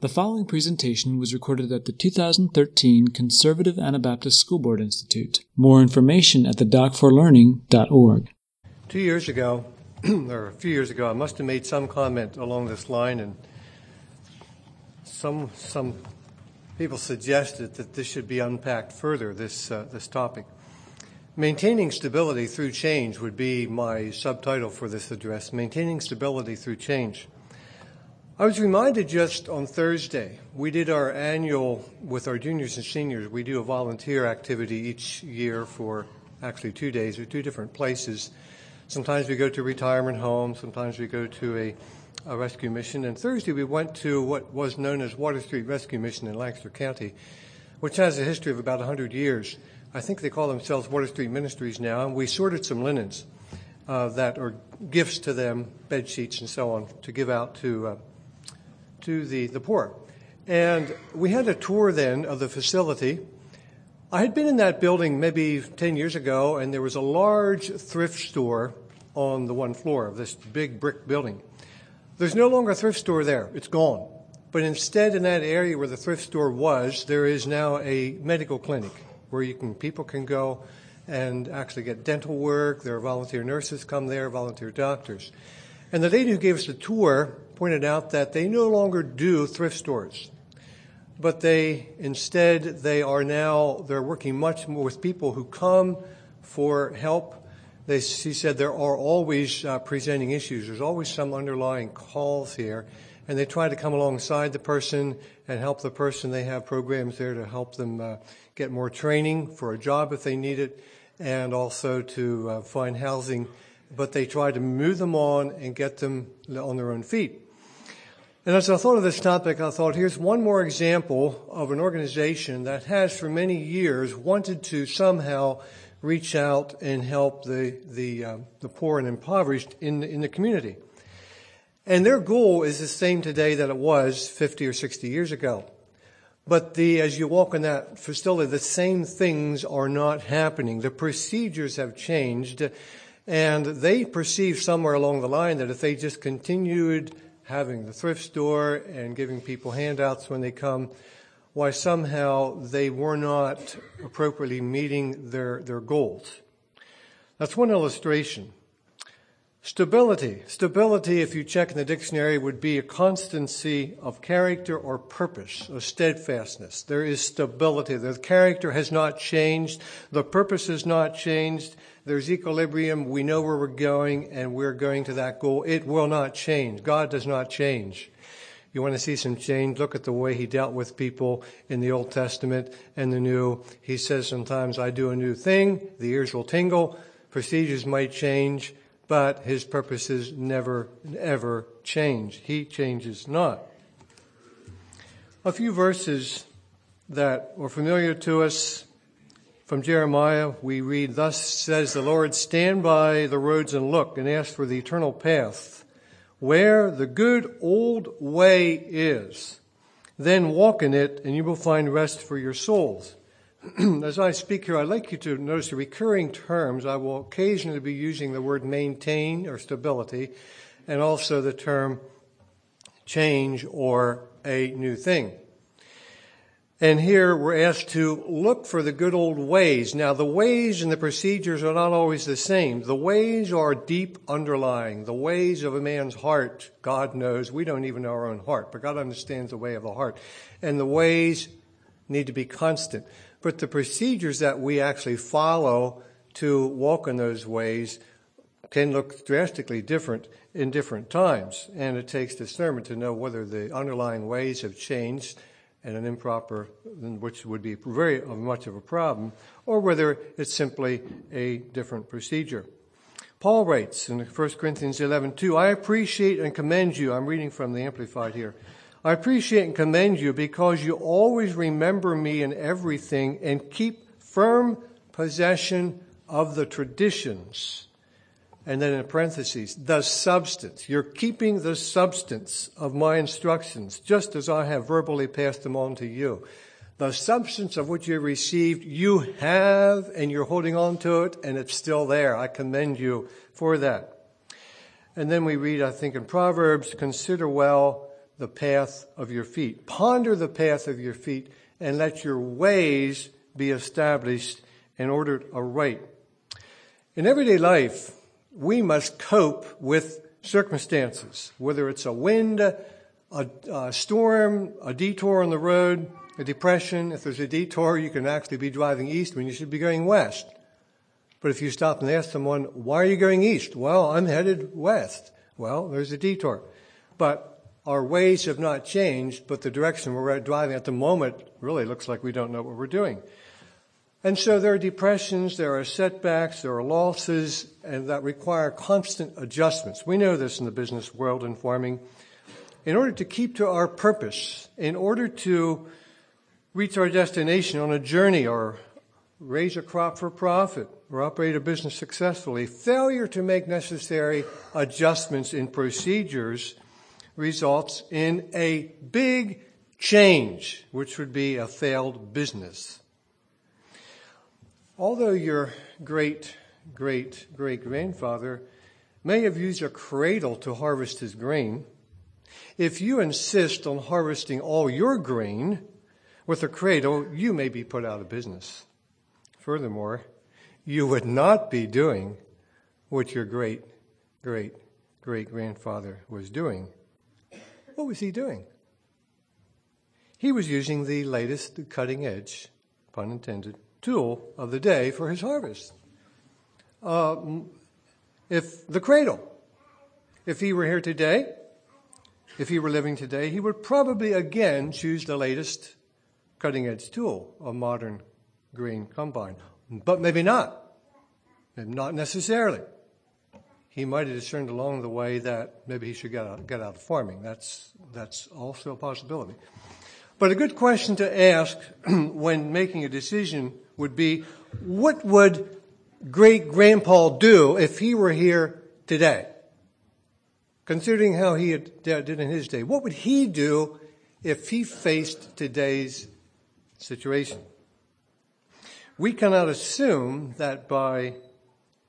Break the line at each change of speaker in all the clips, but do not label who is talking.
The following presentation was recorded at the 2013 Conservative Anabaptist School Board Institute. More information at thedoc4learning.org.
Two years ago, or a few years ago, I must have made some comment along this line, and some some people suggested that this should be unpacked further. This uh, this topic, maintaining stability through change, would be my subtitle for this address. Maintaining stability through change. I was reminded just on Thursday, we did our annual, with our juniors and seniors, we do a volunteer activity each year for actually two days at two different places. Sometimes we go to retirement home, sometimes we go to a, a rescue mission. And Thursday we went to what was known as Water Street Rescue Mission in Lancaster County, which has a history of about 100 years. I think they call themselves Water Street Ministries now, and we sorted some linens uh, that are gifts to them, bed sheets and so on, to give out to uh, to the, the poor. And we had a tour then of the facility. I had been in that building maybe 10 years ago, and there was a large thrift store on the one floor of this big brick building. There's no longer a thrift store there, it's gone. But instead, in that area where the thrift store was, there is now a medical clinic where you can, people can go and actually get dental work. There are volunteer nurses come there, volunteer doctors. And the lady who gave us the tour pointed out that they no longer do thrift stores, but they instead they are now they're working much more with people who come for help. They, she said there are always uh, presenting issues. There's always some underlying calls here, and they try to come alongside the person and help the person. They have programs there to help them uh, get more training for a job if they need it, and also to uh, find housing. But they try to move them on and get them on their own feet. And as I thought of this topic, I thought here's one more example of an organization that has for many years wanted to somehow reach out and help the, the, uh, the poor and impoverished in, in the community. And their goal is the same today that it was 50 or 60 years ago. But the, as you walk in that facility, the same things are not happening. The procedures have changed and they perceive somewhere along the line that if they just continued having the thrift store and giving people handouts when they come, why somehow they were not appropriately meeting their, their goals. That's one illustration. Stability. Stability, if you check in the dictionary, would be a constancy of character or purpose, a steadfastness. There is stability. The character has not changed. The purpose has not changed. There's equilibrium. We know where we're going and we're going to that goal. It will not change. God does not change. You want to see some change? Look at the way he dealt with people in the Old Testament and the New. He says sometimes, I do a new thing. The ears will tingle. Procedures might change but his purposes never, ever change. He changes not. A few verses that are familiar to us from Jeremiah, we read, Thus says the Lord, stand by the roads and look and ask for the eternal path, where the good old way is. Then walk in it and you will find rest for your souls. as I speak here, I'd like you to notice the recurring terms. I will occasionally be using the word maintain or stability and also the term change or a new thing. And here we're asked to look for the good old ways. Now the ways and the procedures are not always the same. The ways are deep underlying. The ways of a man's heart, God knows. We don't even know our own heart, but God understands the way of the heart. And the ways need to be constant but the procedures that we actually follow to walk in those ways can look drastically different in different times. And it takes discernment to know whether the underlying ways have changed and an improper, which would be very much of a problem, or whether it's simply a different procedure. Paul writes in 1 Corinthians 11, 2, I appreciate and commend you. I'm reading from the Amplified here. I appreciate and commend you because you always remember me in everything and keep firm possession of the traditions. And then in parentheses, the substance. You're keeping the substance of my instructions, just as I have verbally passed them on to you. The substance of what you received, you have, and you're holding on to it, and it's still there. I commend you for that. And then we read, I think in Proverbs, consider well the path of your feet. Ponder the path of your feet and let your ways be established and ordered aright. In everyday life, we must cope with circumstances, whether it's a wind, a, a, storm, a detour on the road, a depression. If there's a detour, you can actually be driving east when you should be going west. But if you stop and ask someone, why are you going east? Well, I'm headed west. Well, there's a detour. But our ways have not changed, but the direction we're driving at the moment really looks like we don't know what we're doing. And so there are depressions, there are setbacks, there are losses, and that require constant adjustments. We know this in the business world in farming. In order to keep to our purpose, in order to reach our destination on a journey or raise a crop for profit or operate a business successfully, failure to make necessary adjustments in procedures results in a big change, which would be a failed business. Although your great, great, great grandfather may have used a cradle to harvest his grain, if you insist on harvesting all your grain with a cradle, you may be put out of business. Furthermore, you would not be doing what your great, great, great grandfather was doing. What was he doing? He was using the latest cutting edge, pun intended, tool of the day for his harvest. Uh, if the cradle, if he were here today, if he were living today, he would probably again choose the latest cutting edge tool, a modern grain combine. But maybe not. Maybe not necessarily. He might have discerned along the way that maybe he should get out, get out of farming. That's, that's also a possibility. But a good question to ask when making a decision would be, what would great grandpa do if he were here today? Considering how he did in his day, what would he do if he faced today's situation? We cannot assume that by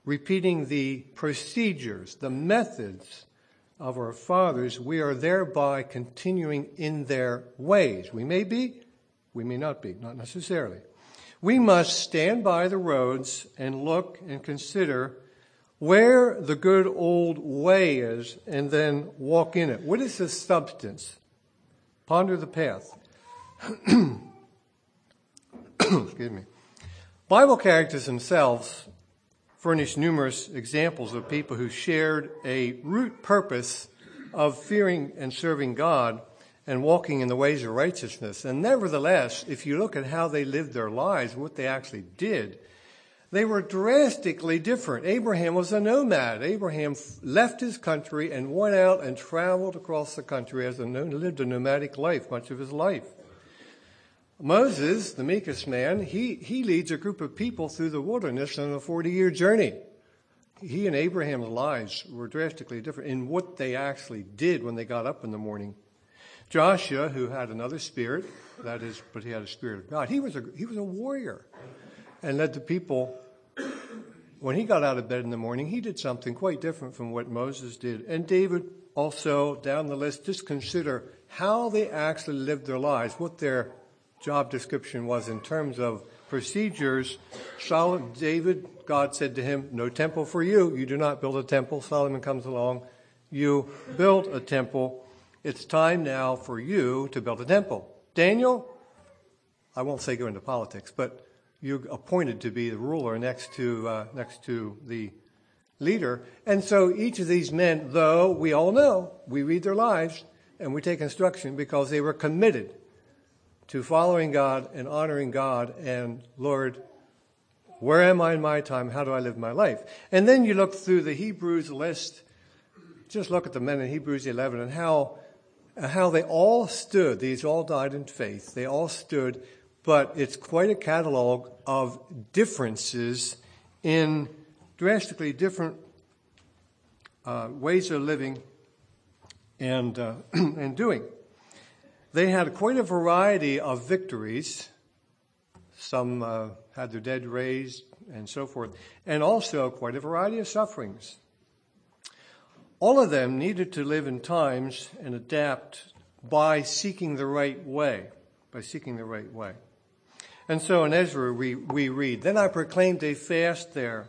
repeating the procedures, the methods of our fathers, we are thereby continuing in their ways. We may be, we may not be, not necessarily. We must stand by the roads and look and consider where the good old way is and then walk in it. What is the substance? Ponder the path. Excuse me. Bible characters themselves furnish numerous examples of people who shared a root purpose of fearing and serving God and walking in the ways of righteousness. And nevertheless, if you look at how they lived their lives, what they actually did, they were drastically different. Abraham was a nomad. Abraham left his country and went out and traveled across the country as a lived a nomadic life much of his life. Moses, the meekest man, he, he leads a group of people through the wilderness on a 40 year journey. He and Abraham's lives were drastically different in what they actually did when they got up in the morning. Joshua, who had another spirit, that is, but he had a spirit of God, he was a, he was a warrior and led the people. When he got out of bed in the morning, he did something quite different from what Moses did. And David also, down the list, just consider how they actually lived their lives, what their job description was in terms of procedures. Solomon, David, God said to him, No temple for you. You do not build a temple. Solomon comes along. You build a temple. It's time now for you to build a temple. Daniel, I won't say go into politics, but you're appointed to be the ruler next to, uh, next to the leader. And so each of these men, though we all know, we read their lives and we take instruction because they were committed to following God and honoring God and Lord, where am I in my time? How do I live my life? And then you look through the Hebrews list. Just look at the men in Hebrews 11 and how, how they all stood. These all died in faith. They all stood, but it's quite a catalog of differences in drastically different uh, ways of living and, uh, and doing. They had quite a variety of victories. Some uh, had their dead raised and so forth, and also quite a variety of sufferings. All of them needed to live in times and adapt by seeking the right way, by seeking the right way. And so in Ezra, we, we read, Then I proclaimed a fast there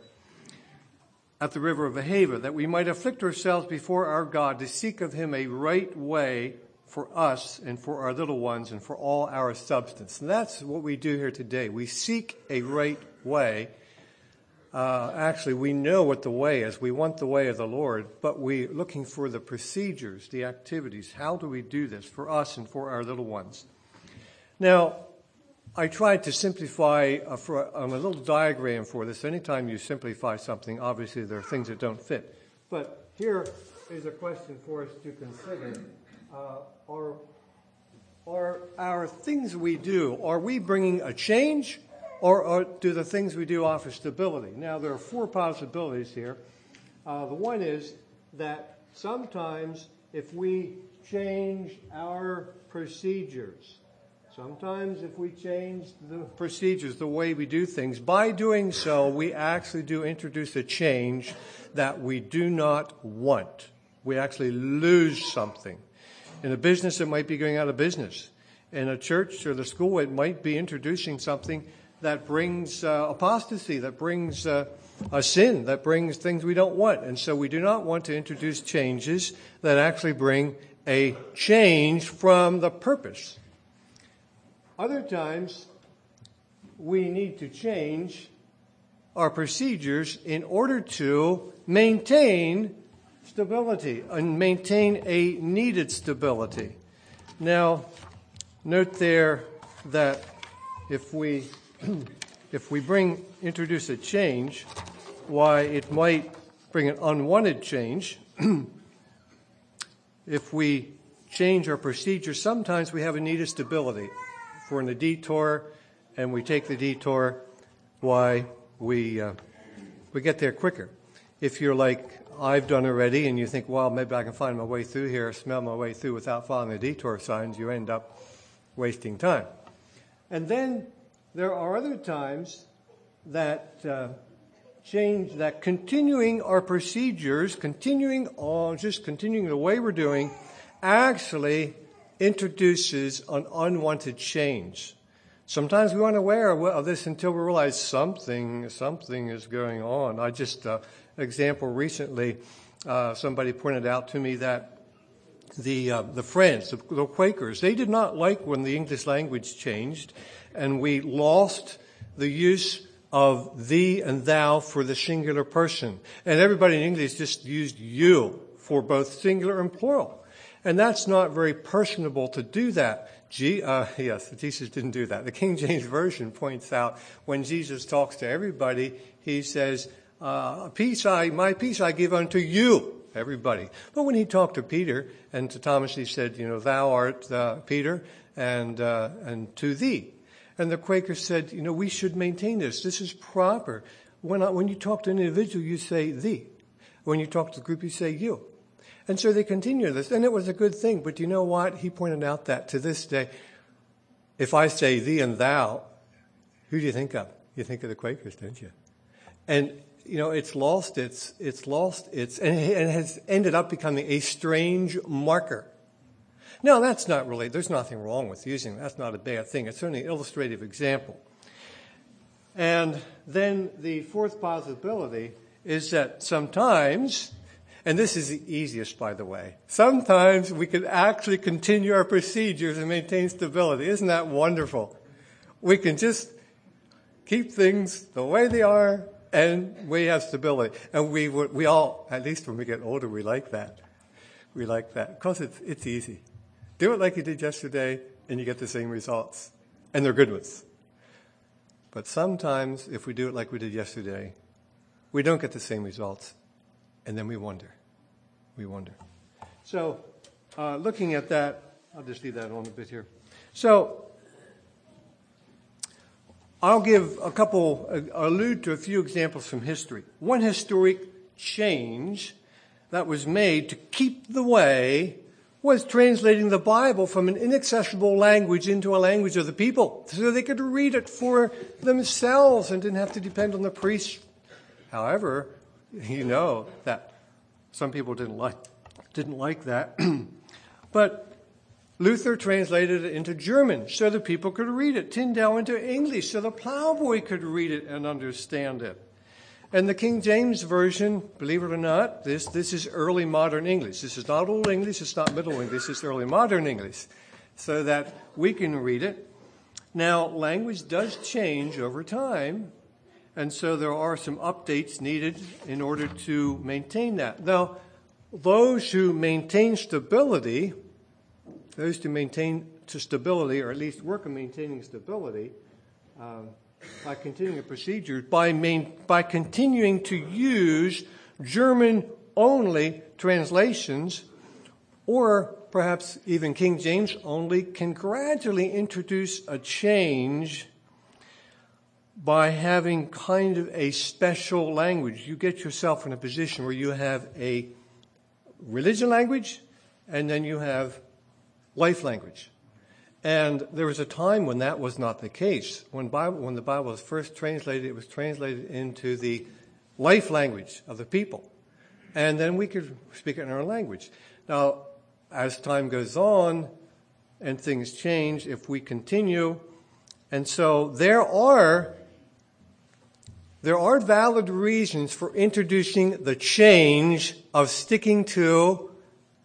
at the river of Ahava, that we might afflict ourselves before our God to seek of him a right way for us and for our little ones and for all our substance. And that's what we do here today. We seek a right way. Uh, actually, we know what the way is. We want the way of the Lord, but we're looking for the procedures, the activities. How do we do this for us and for our little ones? Now, I tried to simplify uh, for, on a little diagram for this. Anytime you simplify something, obviously there are things that don't fit. But here is a question for us to consider. Uh, are, are our things we do, are we bringing a change or, or, do the things we do offer stability? Now, there are four possibilities here. Uh, the one is that sometimes if we change our procedures, Sometimes, if we change the procedures, the way we do things, by doing so, we actually do introduce a change that we do not want. We actually lose something. In a business, it might be going out of business. In a church or the school, it might be introducing something that brings uh, apostasy, that brings uh, a sin, that brings things we don't want. And so we do not want to introduce changes that actually bring a change from the purpose other times, we need to change our procedures in order to maintain stability and maintain a needed stability. Now, note there that if we if we bring introduce a change, why it might bring an unwanted change. if we change our procedure, sometimes we have a needed stability If we're in a detour and we take the detour, why we uh, we get there quicker. If you're like I've done already, and you think, well, maybe I can find my way through here, smell my way through without following the detour signs, you end up wasting time. And then there are other times that uh, change, that continuing our procedures, continuing on, just continuing the way we're doing, actually introduces an unwanted change. Sometimes we aren't aware of this until we realize something, something is going on. I just, uh, example recently, uh, somebody pointed out to me that the uh, the Friends, the, Quakers, they did not like when the English language changed, and we lost the use of thee and thou for the singular person, and everybody in English just used you for both singular and plural. And that's not very personable to do that. G, uh, yes, Jesus didn't do that. The King James Version points out when Jesus talks to everybody, he says, uh, peace I, my peace I give unto you, everybody. But when he talked to Peter and to Thomas, he said, you know, thou art uh, Peter and, uh, and to thee. And the Quakers said, you know, we should maintain this. This is proper. When, I, when you talk to an individual, you say thee. When you talk to the group, you say you. And so they continue this, and it was a good thing. But you know what? He pointed out that to this day, if I say thee and thou, who do you think of? You think of the Quakers, don't you? And you know, it's lost its, it's lost its, and it has ended up becoming a strange marker. Now, that's not really, there's nothing wrong with using That's not a bad thing. It's certainly an illustrative example. And then the fourth possibility is that sometimes and this is the easiest, by the way. Sometimes we can actually continue our procedures and maintain stability. Isn't that wonderful? We can just keep things the way they are and we have stability. And we, we all, at least when we get older, we like that. We like that because it's, it's easy. Do it like you did yesterday and you get the same results. And they're good ones. But sometimes if we do it like we did yesterday, we don't get the same results and then we wonder. We wonder. So, uh, looking at that, I'll just leave that on a bit here. So, I'll give a couple, uh, allude to a few examples from history. One historic change that was made to keep the way was translating the Bible from an inaccessible language into a language of the people so they could read it for themselves and didn't have to depend on the priests. However, you know that some people didn't like, didn't like that. but Luther translated it into German so that people could read it. Tyndale into English so the plowboy could read it and understand it. And the King James Version, believe it or not, this, this is early modern English. This is not Old English, it's not Middle English, is early modern English, so that we can read it. Now, language does change over time, and so there are some updates needed in order to maintain that. Now, those who maintain stability, those to maintain to stability, or at least work on maintaining stability, um, by continuing a procedure, by, main, by continuing to use German only translations, or perhaps even King James only, can gradually introduce a change by having kind of a special language. You get yourself in a position where you have a religion language and then you have life language. And there was a time when that was not the case. When, Bible, when the Bible was first translated, it was translated into the life language of the people. And then we could speak it in our language. Now, as time goes on and things change, if we continue, and so there are there are valid reasons for introducing the change of sticking to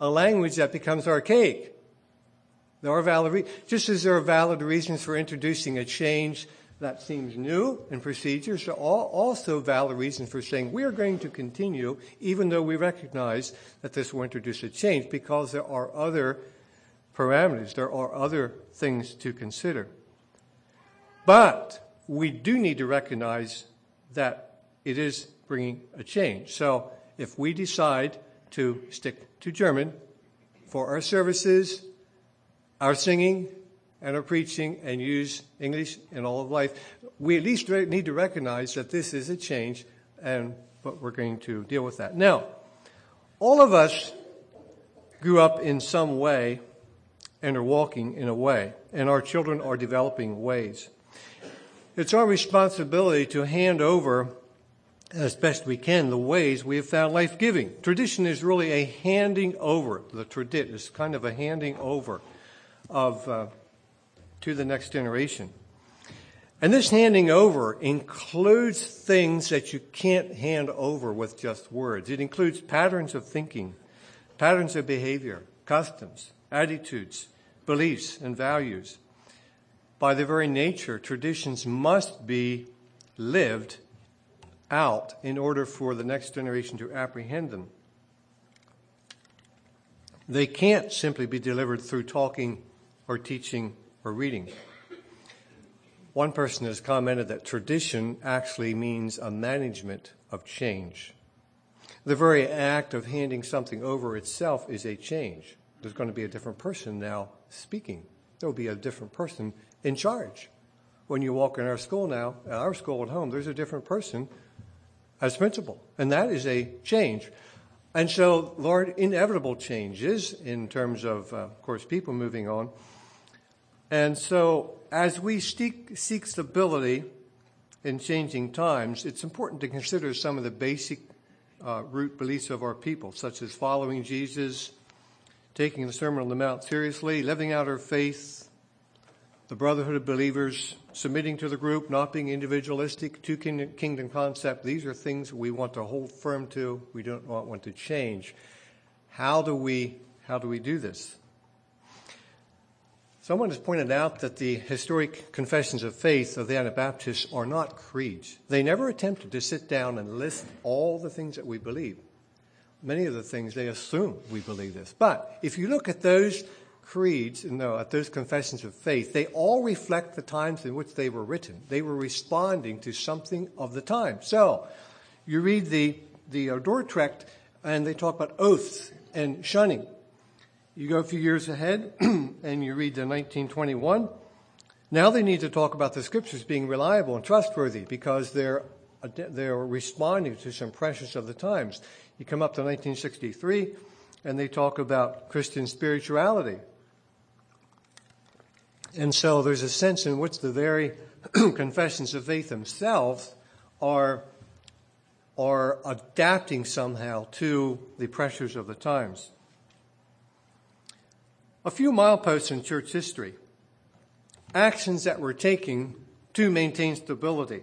a language that becomes archaic. There are valid, just as there are valid reasons for introducing a change that seems new in procedures, there are also valid reasons for saying we are going to continue, even though we recognize that this will introduce a change, because there are other parameters, there are other things to consider. But we do need to recognize that it is bringing a change. So if we decide to stick to German for our services, our singing and our preaching and use English in all of life, we at least need to recognize that this is a change and but we're going to deal with that. Now, all of us grew up in some way and are walking in a way, and our children are developing ways. It's our responsibility to hand over as best we can the ways we have found life giving. Tradition is really a handing over. The tradit is kind of a handing over of uh, to the next generation. And this handing over includes things that you can't hand over with just words. It includes patterns of thinking, patterns of behavior, customs, attitudes, beliefs, and values. By their very nature, traditions must be lived out in order for the next generation to apprehend them. They can't simply be delivered through talking or teaching or reading. One person has commented that tradition actually means a management of change. The very act of handing something over itself is a change. There's going to be a different person now speaking. There will be a different person in charge. When you walk in our school now, at our school at home, there's a different person as principal. And that is a change. And so, Lord, inevitable changes in terms of, uh, of course, people moving on. And so, as we seek, seek stability in changing times, it's important to consider some of the basic uh, root beliefs of our people, such as following Jesus, taking the Sermon on the Mount seriously, living out our faith, the brotherhood of believers, submitting to the group, not being individualistic, two kingdom concept. These are things we want to hold firm to. We don't want to change. How do we how do we do this? Someone has pointed out that the historic confessions of faith of the Anabaptists are not creeds. They never attempted to sit down and list all the things that we believe. Many of the things they assume we believe this. But if you look at those creeds, no, at those confessions of faith, they all reflect the times in which they were written. They were responding to something of the time. So, you read the, the Dordrecht and they talk about oaths and shunning. You go a few years ahead and you read the 1921. Now they need to talk about the scriptures being reliable and trustworthy because they're, they're responding to some pressures of the times. You come up to 1963 and they talk about Christian spirituality. And so there's a sense in which the very confessions of faith themselves are, are adapting somehow to the pressures of the times. A few mileposts in church history. Actions that were taken to maintain stability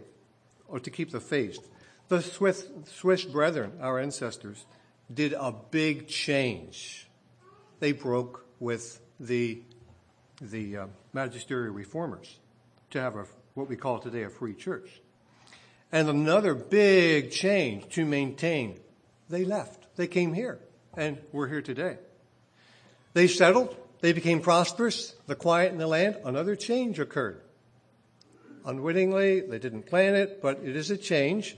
or to keep the faith. The Swiss, Swiss brethren, our ancestors, did a big change. They broke with the, the uh, magisterial reformers to have a, what we call today a free church. And another big change to maintain. They left. They came here, and we're here today. They settled. They became prosperous. The quiet in the land. Another change occurred. Unwittingly, they didn't plan it, but it is a change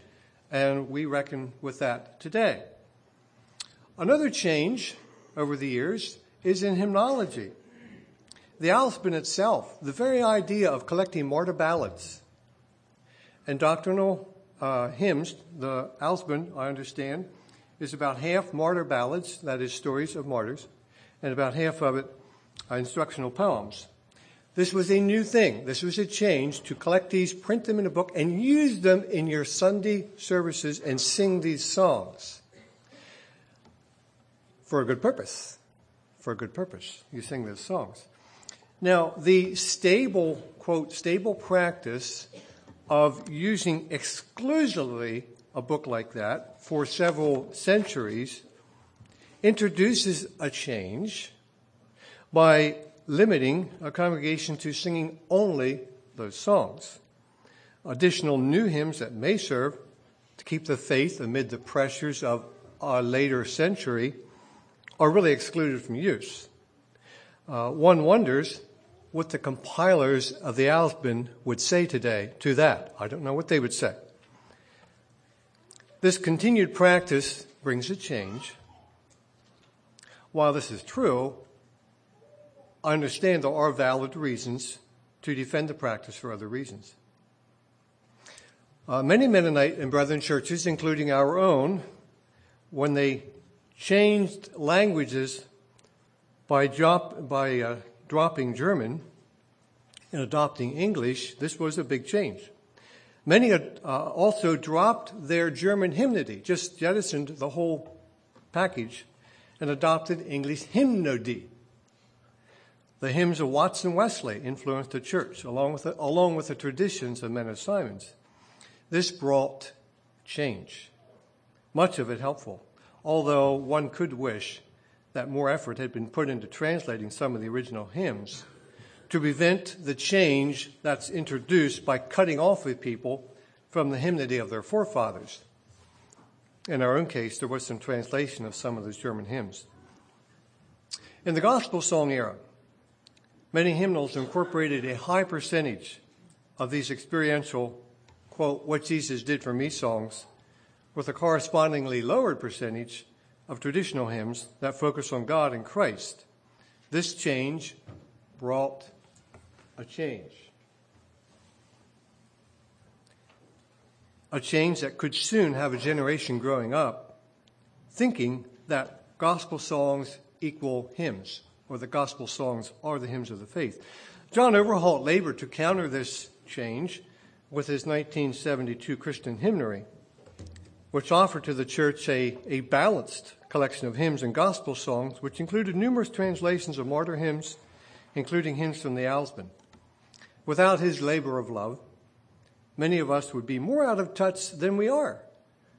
and we reckon with that today. Another change over the years is in hymnology. The Ausbund itself, the very idea of collecting martyr ballads and doctrinal uh, hymns, the Ausbund, I understand, is about half martyr ballads, that is, stories of martyrs, and about half of it instructional poems. This was a new thing. This was a change to collect these, print them in a book, and use them in your Sunday services and sing these songs. For a good purpose. For a good purpose. You sing those songs. Now, the stable, quote, stable practice of using exclusively a book like that for several centuries introduces a change by limiting a congregation to singing only those songs. Additional new hymns that may serve to keep the faith amid the pressures of a later century are really excluded from use. Uh, one wonders what the compilers of the Ausbund would say today to that. I don't know what they would say. This continued practice brings a change. While this is true, I understand there are valid reasons to defend the practice for other reasons. Uh, many Mennonite and Brethren churches, including our own, when they changed languages by, drop, by uh, dropping German and adopting English, this was a big change. Many uh, also dropped their German hymnody, just jettisoned the whole package, and adopted English hymnody. The hymns of Watts and Wesley influenced the church, along with the, along with the traditions of Menno Simons. This brought change, much of it helpful, although one could wish that more effort had been put into translating some of the original hymns to prevent the change that's introduced by cutting off the people from the hymnody of their forefathers. In our own case, there was some translation of some of those German hymns. In the gospel song era, Many hymnals incorporated a high percentage of these experiential, quote, what Jesus did for me songs, with a correspondingly lowered percentage of traditional hymns that focus on God and Christ. This change brought a change. A change that could soon have a generation growing up thinking that gospel songs equal hymns or the gospel songs are the hymns of the faith. John Overholt labored to counter this change with his 1972 Christian hymnary, which offered to the church a, a balanced collection of hymns and gospel songs, which included numerous translations of martyr hymns, including hymns from the Ausbund. Without his labor of love, many of us would be more out of touch than we are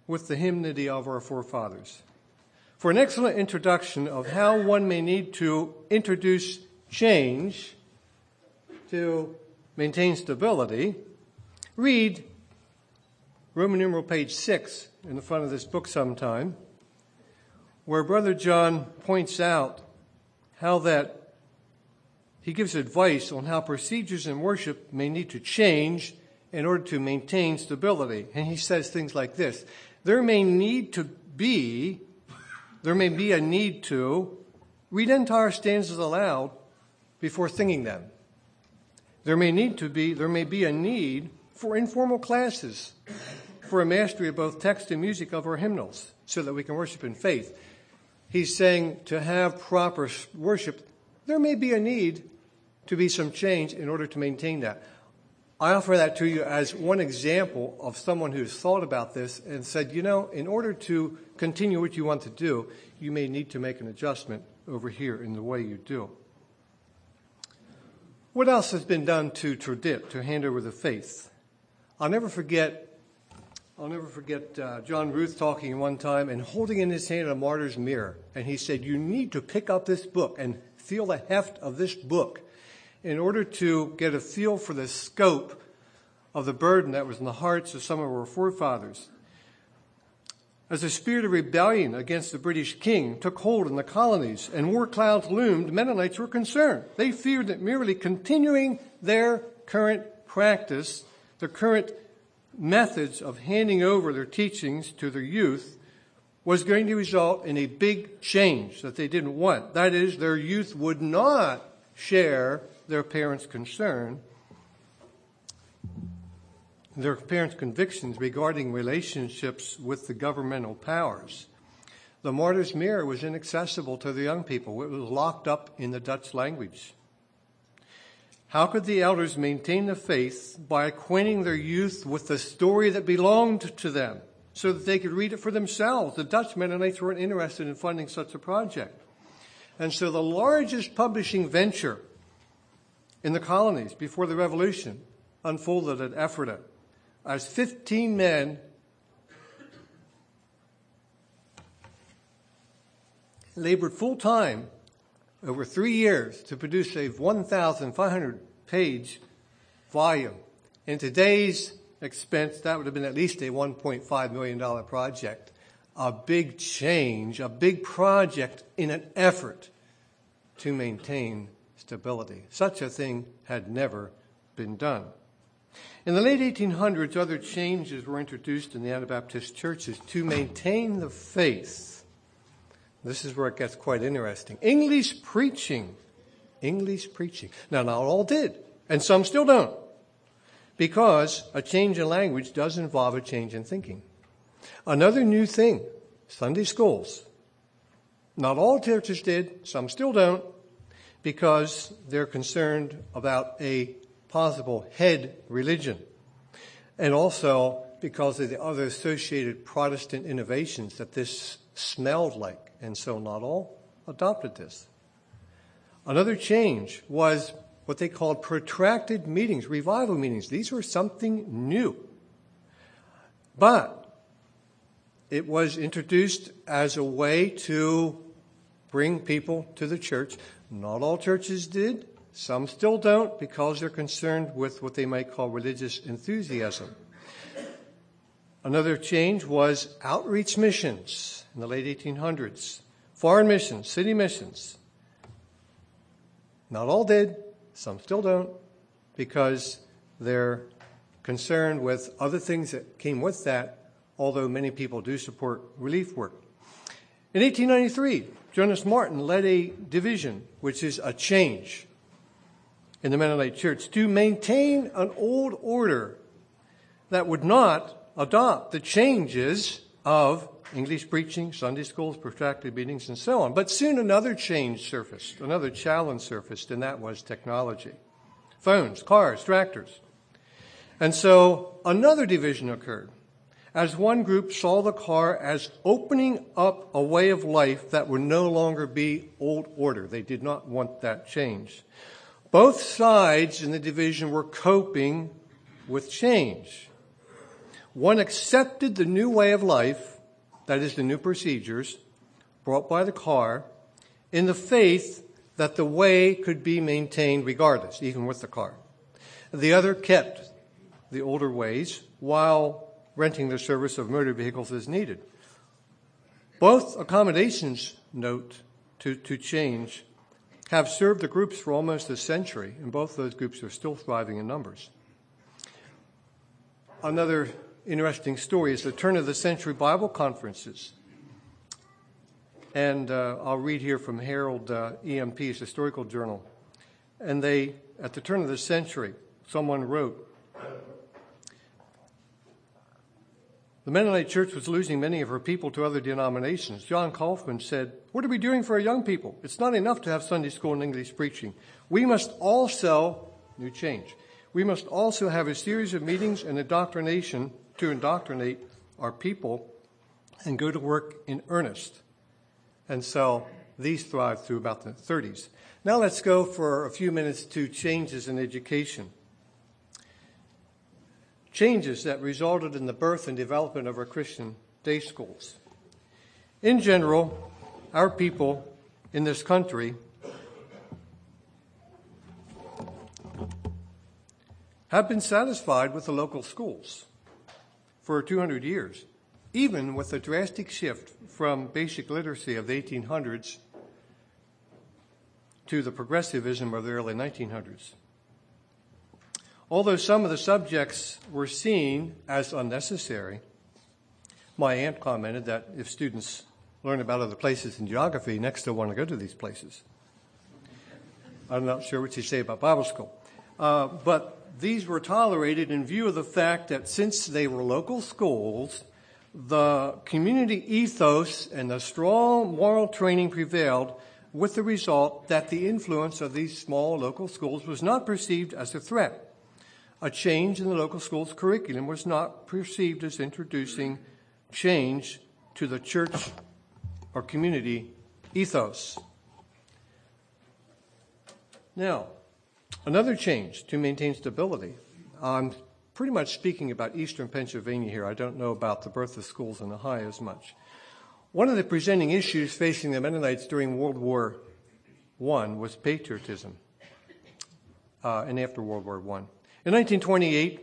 with the hymnody of our forefathers for an excellent introduction of how one may need to introduce change to maintain stability, read Roman numeral page 6 in the front of this book sometime, where Brother John points out how that he gives advice on how procedures in worship may need to change in order to maintain stability. And he says things like this There may need to be there may be a need to read entire stanzas aloud before singing them. There may need to be, there may be a need for informal classes for a mastery of both text and music of our hymnals so that we can worship in faith. He's saying to have proper worship, there may be a need to be some change in order to maintain that. I offer that to you as one example of someone who's thought about this and said, you know, in order to continue what you want to do, you may need to make an adjustment over here in the way you do. What else has been done to tradit, to hand over the faith? I'll never forget I'll never forget uh, John Ruth talking one time and holding in his hand a martyr's mirror. And he said, You need to pick up this book and feel the heft of this book in order to get a feel for the scope of the burden that was in the hearts of some of our forefathers. As the spirit of rebellion against the British king took hold in the colonies and war clouds loomed, Mennonites were concerned. They feared that merely continuing their current practice, their current methods of handing over their teachings to their youth was going to result in a big change that they didn't want. That is, their youth would not share their parents' concern, their parents' convictions regarding relationships with the governmental powers. The martyr's mirror was inaccessible to the young people. It was locked up in the Dutch language. How could the elders maintain the faith by acquainting their youth with the story that belonged to them so that they could read it for themselves? The Dutch Mennonites weren't interested in funding such a project. And so the largest publishing venture in the colonies before the revolution unfolded at Ephrata as 15 men labored full time over three years to produce a 1,500 page volume. In today's expense, that would have been at least a $1.5 million project. A big change, a big project in an effort to maintain stability. Such a thing had never been done. In the late 1800s, other changes were introduced in the Anabaptist churches to maintain the faith this is where it gets quite interesting. English preaching. English preaching. Now, not all did, and some still don't, because a change in language does involve a change in thinking. Another new thing Sunday schools. Not all churches did, some still don't, because they're concerned about a possible head religion. And also because of the other associated Protestant innovations that this smelled like and so not all adopted this. Another change was what they called protracted meetings, revival meetings. These were something new. But it was introduced as a way to bring people to the church. Not all churches did. Some still don't because they're concerned with what they might call religious enthusiasm. Another change was outreach missions in the late 1800s. Foreign missions, city missions. Not all did, some still don't, because they're concerned with other things that came with that, although many people do support relief work. In 1893, Jonas Martin led a division, which is a change in the Mennonite church, to maintain an old order that would not adopt the changes of English preaching, Sunday schools, protracted meetings, and so on. But soon another change surfaced, another challenge surfaced, and that was technology phones, cars, tractors. And so another division occurred as one group saw the car as opening up a way of life that would no longer be old order. They did not want that change. Both sides in the division were coping with change. One accepted the new way of life that is, the new procedures brought by the car, in the faith that the way could be maintained regardless, even with the car. The other kept the older ways while renting the service of motor vehicles as needed. Both accommodations, note, to, to change, have served the groups for almost a century, and both those groups are still thriving in numbers. Another interesting story is the turn of the century Bible conferences. And uh, I'll read here from Herald uh, EMP's historical journal. And they, at the turn of the century, someone wrote, The Mennonite Church was losing many of her people to other denominations. John Kaufman said, What are we doing for our young people? It's not enough to have Sunday school and English preaching. We must also, new change, we must also have a series of meetings and indoctrination to indoctrinate our people and go to work in earnest. And so These thrived through about the 30s. Now let's go for a few minutes to changes in education. Changes that resulted in the birth and development of our Christian day schools. In general, our people in this country have been satisfied with the local schools for 200 years, even with the drastic shift from basic literacy of the 1800s to the progressivism of the early 1900s. Although some of the subjects were seen as unnecessary, my aunt commented that if students learn about other places in geography, next they'll want to go to these places. I'm not sure what you say about Bible school. Uh, but these were tolerated in view of the fact that since they were local schools, the community ethos and the strong moral training prevailed with the result that the influence of these small local schools was not perceived as a threat. A change in the local school's curriculum was not perceived as introducing change to the church or community ethos. Now, Another change to maintain stability. I'm pretty much speaking about eastern Pennsylvania here. I don't know about the birth of schools in Ohio as much. One of the presenting issues facing the Mennonites during World War I was patriotism, uh, and after World War I. In 1928,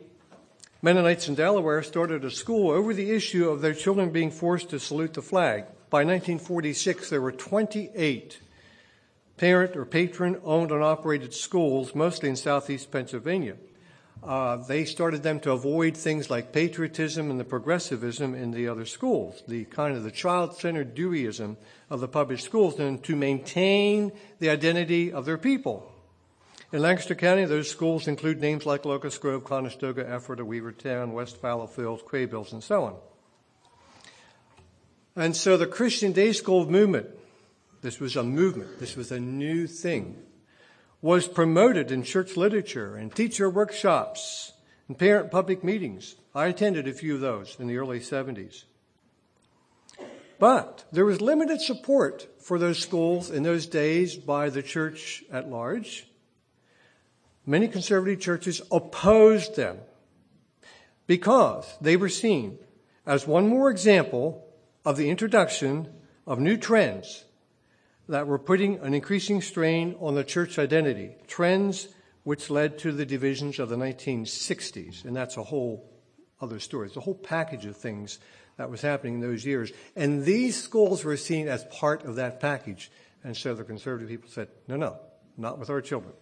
Mennonites in Delaware started a school over the issue of their children being forced to salute the flag. By 1946, there were 28 parent or patron owned and operated schools, mostly in southeast Pennsylvania. Uh, they started them to avoid things like patriotism and the progressivism in the other schools, the kind of the child-centered Deweyism of the public schools, and to maintain the identity of their people. In Lancaster County, those schools include names like Locust Grove, Conestoga, Ephrata, Weavertown, West Fallowfield, Kraybills, and so on. And so the Christian Day School movement this was a movement. This was a new thing. Was promoted in church literature and teacher workshops and parent public meetings. I attended a few of those in the early 70s. But there was limited support for those schools in those days by the church at large. Many conservative churches opposed them because they were seen as one more example of the introduction of new trends that were putting an increasing strain on the church identity, trends which led to the divisions of the 1960s. And that's a whole other story. It's a whole package of things that was happening in those years. And these schools were seen as part of that package. And so the conservative people said, no, no, not with our children.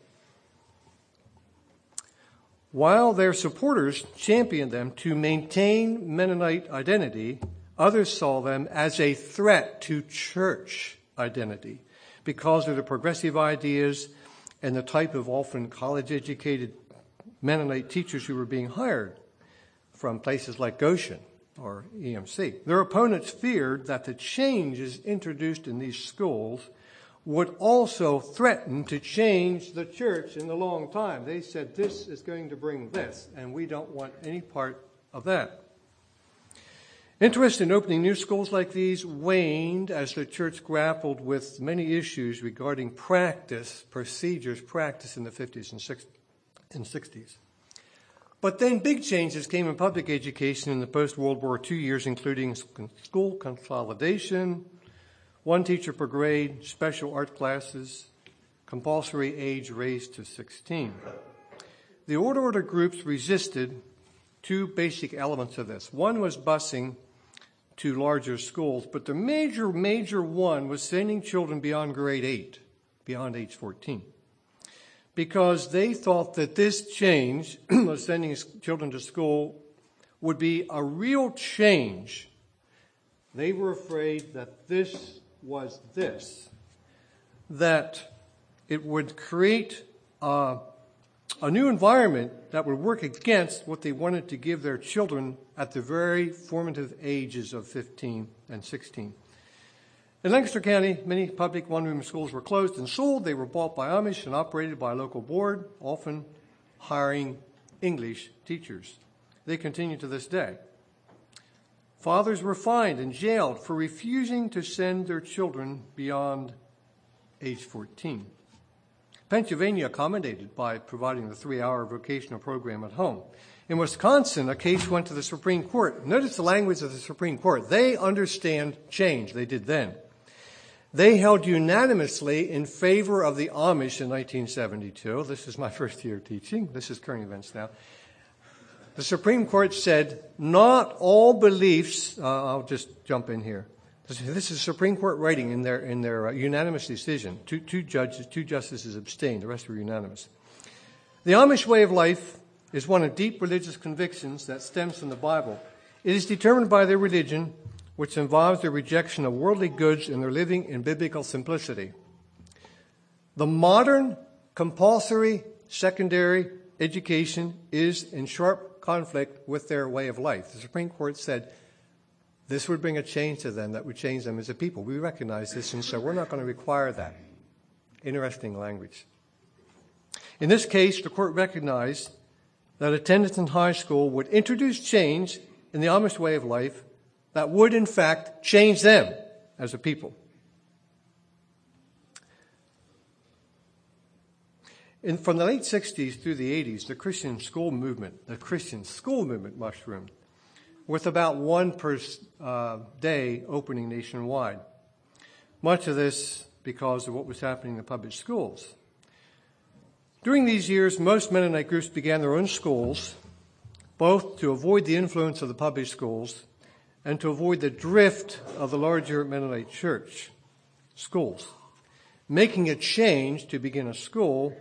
While their supporters championed them to maintain Mennonite identity, others saw them as a threat to church identity because of the progressive ideas and the type of often college educated Mennonite teachers who were being hired from places like Goshen or EMC. Their opponents feared that the changes introduced in these schools would also threaten to change the church in the long time. They said this is going to bring this, and we don't want any part of that. Interest in opening new schools like these waned as the church grappled with many issues regarding practice, procedures, practice in the 50s and 60s. But then big changes came in public education in the post World War II years, including school consolidation, one teacher per grade, special art classes, compulsory age raised to 16. The Old Order groups resisted two basic elements of this. One was busing to larger schools, but the major, major one was sending children beyond grade 8, beyond age 14. Because they thought that this change of sending children to school would be a real change. They were afraid that this was this, that it would create a, a new environment that would work against what they wanted to give their children at the very formative ages of 15 and 16. In Lancaster County, many public one room schools were closed and sold. They were bought by Amish and operated by a local board, often hiring English teachers. They continue to this day. Fathers were fined and jailed for refusing to send their children beyond age 14. Pennsylvania accommodated by providing the three hour vocational program at home. In Wisconsin, a case went to the Supreme Court. Notice the language of the Supreme Court. They understand change. They did then. They held unanimously in favor of the Amish in 1972. This is my first year teaching. This is current events now. The Supreme Court said not all beliefs, uh, I'll just jump in here. This is Supreme Court writing in their, in their uh, unanimous decision. Two, two judges, two justices abstained, the rest were unanimous. The Amish way of life is one of deep religious convictions that stems from the Bible. It is determined by their religion, which involves their rejection of worldly goods and their living in biblical simplicity. The modern compulsory secondary education is in sharp conflict with their way of life. The Supreme Court said this would bring a change to them that would change them as a people. We recognize this, and so we're not going to require that. Interesting language. In this case, the court recognized that attendance in high school would introduce change in the Amish way of life that would, in fact, change them as a people. In, from the late 60s through the 80s, the Christian school movement, the Christian school movement mushroomed with about one per uh, day opening nationwide. Much of this because of what was happening in the public schools. During these years, most Mennonite groups began their own schools, both to avoid the influence of the public schools and to avoid the drift of the larger Mennonite church schools. Making a change to begin a school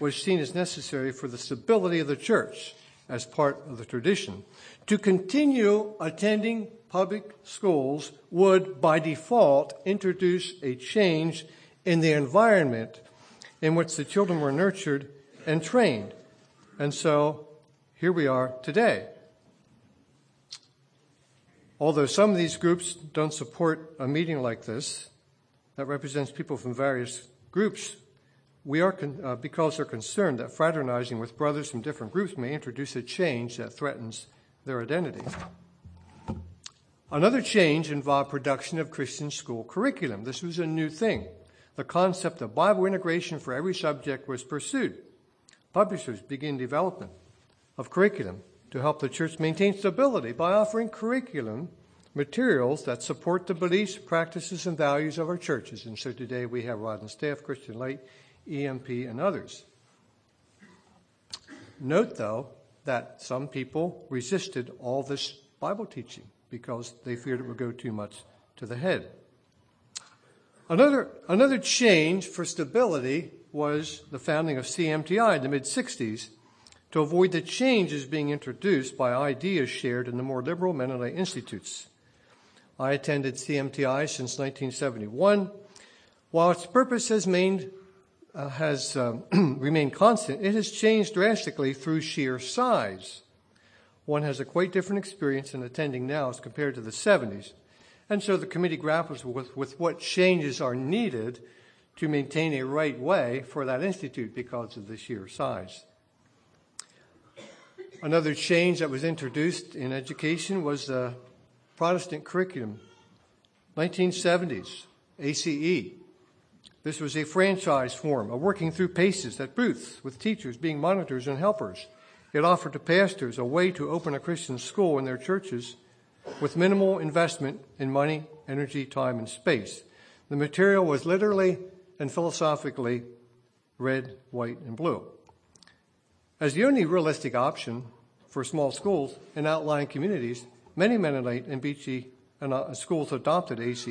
was seen as necessary for the stability of the church as part of the tradition. To continue attending public schools would, by default, introduce a change in the environment in which the children were nurtured and trained. And so here we are today. Although some of these groups don't support a meeting like this that represents people from various groups, we are, con- uh, because they're concerned that fraternizing with brothers from different groups may introduce a change that threatens their identity. Another change involved production of Christian school curriculum. This was a new thing. The concept of Bible integration for every subject was pursued. Publishers began development of curriculum to help the church maintain stability by offering curriculum materials that support the beliefs, practices, and values of our churches. And so today we have Rod and Staff, Christian Light, EMP, and others. Note, though, that some people resisted all this Bible teaching because they feared it would go too much to the head. Another, another change for stability was the founding of CMTI in the mid 60s to avoid the changes being introduced by ideas shared in the more liberal Mennonite institutes. I attended CMTI since 1971. While its purpose has, mained, uh, has uh, remained constant, it has changed drastically through sheer size. One has a quite different experience in attending now as compared to the 70s. And so the committee grapples with, with what changes are needed to maintain a right way for that institute because of the sheer size. Another change that was introduced in education was the Protestant curriculum. 1970s, ACE. This was a franchise form of working through paces at booths with teachers being monitors and helpers. It offered to pastors a way to open a Christian school in their churches with minimal investment in money, energy, time, and space. The material was literally and philosophically red, white, and blue. As the only realistic option for small schools in outlying communities, many Mennonite and Beachy uh, schools adopted ACE.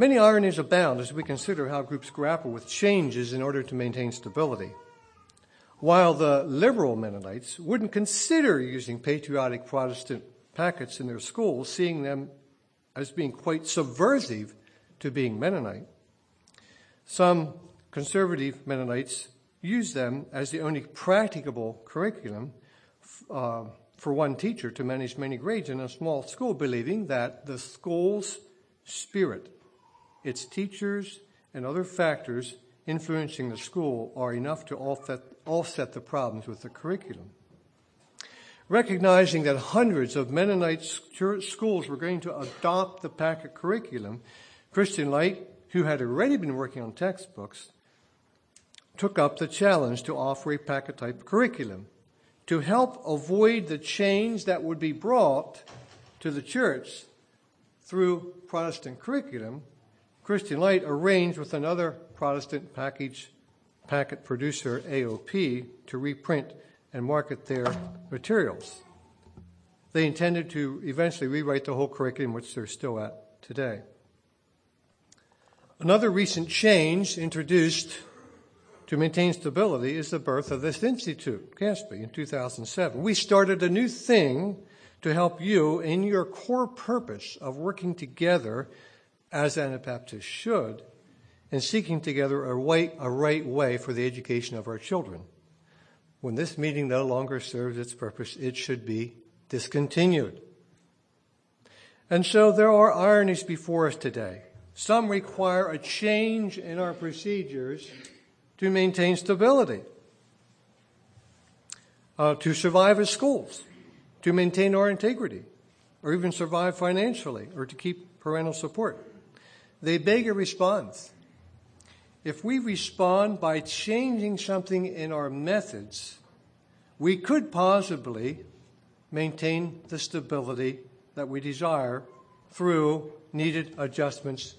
Many ironies abound as we consider how groups grapple with changes in order to maintain stability. While the liberal Mennonites wouldn't consider using patriotic Protestant packets in their schools, seeing them as being quite subversive to being Mennonite, some conservative Mennonites use them as the only practicable curriculum uh, for one teacher to manage many grades in a small school, believing that the school's spirit its teachers, and other factors influencing the school are enough to offset, offset the problems with the curriculum. Recognizing that hundreds of Mennonite schools were going to adopt the packet curriculum, Christian Light who had already been working on textbooks, took up the challenge to offer a packet type curriculum to help avoid the change that would be brought to the church through Protestant curriculum. Christian Light arranged with another Protestant package packet producer, AOP, to reprint and market their materials. They intended to eventually rewrite the whole curriculum, which they're still at today. Another recent change introduced to maintain stability is the birth of this institute, CASBI, in 2007. We started a new thing to help you in your core purpose of working together as Anabaptists should in seeking together a, a right way for the education of our children. When this meeting no longer serves its purpose, it should be discontinued. And so there are ironies before us today. Some require a change in our procedures to maintain stability, uh, to survive as schools, to maintain our integrity, or even survive financially, or to keep parental support. They beg a response. If we respond by changing something in our methods, we could possibly maintain the stability that we desire through needed adjustments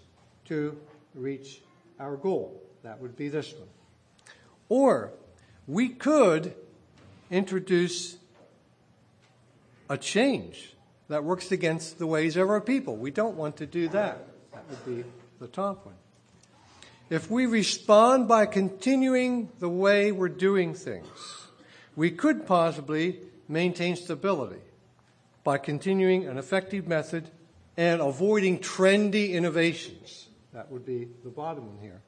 to reach our goal. That would be this one. Or we could introduce a change that works against the ways of our people. We don't want to do that. Would be the top one. If we respond by continuing the way we're doing things, we could possibly maintain stability by continuing an effective method and avoiding trendy innovations. That would be the bottom one here.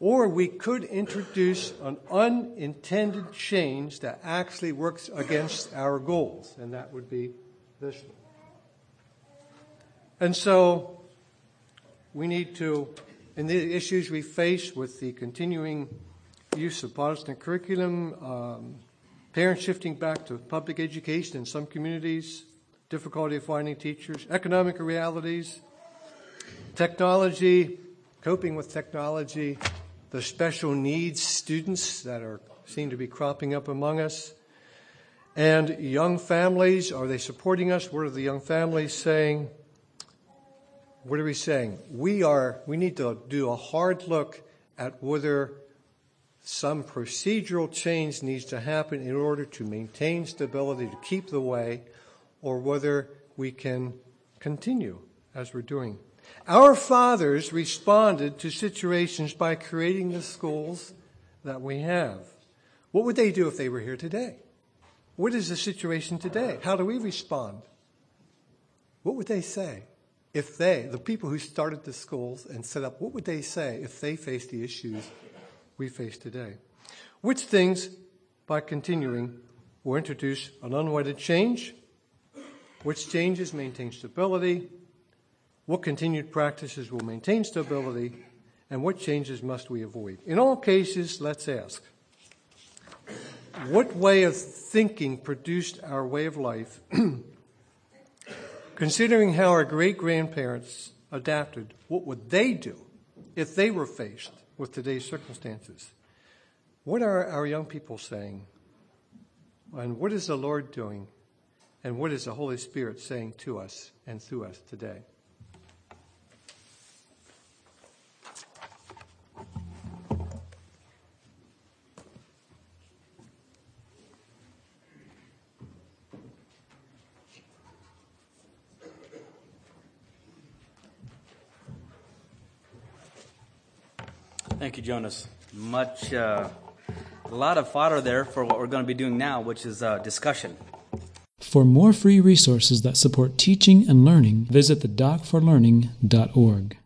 Or we could introduce an unintended change that actually works against our goals, and that would be this one. And so we need to, in the issues we face with the continuing use of Protestant curriculum, um, parents shifting back to public education in some communities, difficulty of finding teachers, economic realities, technology, coping with technology, the special needs students that are seem to be cropping up among us. And young families, are they supporting us? What are the young families saying? What are we saying? We are we need to do a hard look at whether some procedural change needs to happen in order to maintain stability, to keep the way, or whether we can continue as we're doing. Our fathers responded to situations by creating the schools that we have. What would they do if they were here today? What is the situation today? How do we respond? What would they say if they, the people who started the schools and set up, what would they say if they faced the issues we face today? Which things, by continuing, will introduce an unwanted change? Which changes maintain stability? What continued practices will maintain stability? And what changes must we avoid? In all cases, let's ask what way of thinking produced our way of life, considering how our great grandparents adapted, what would they do if they were faced with today's circumstances? What are our young people saying? And what is the Lord doing? And what is the Holy Spirit saying to us and through us today?
Thank you, Jonas. Much, uh, a lot of fodder there for what we're going to be doing now, which is uh, discussion.
For more free resources that support teaching and learning, visit the docforlearning.org.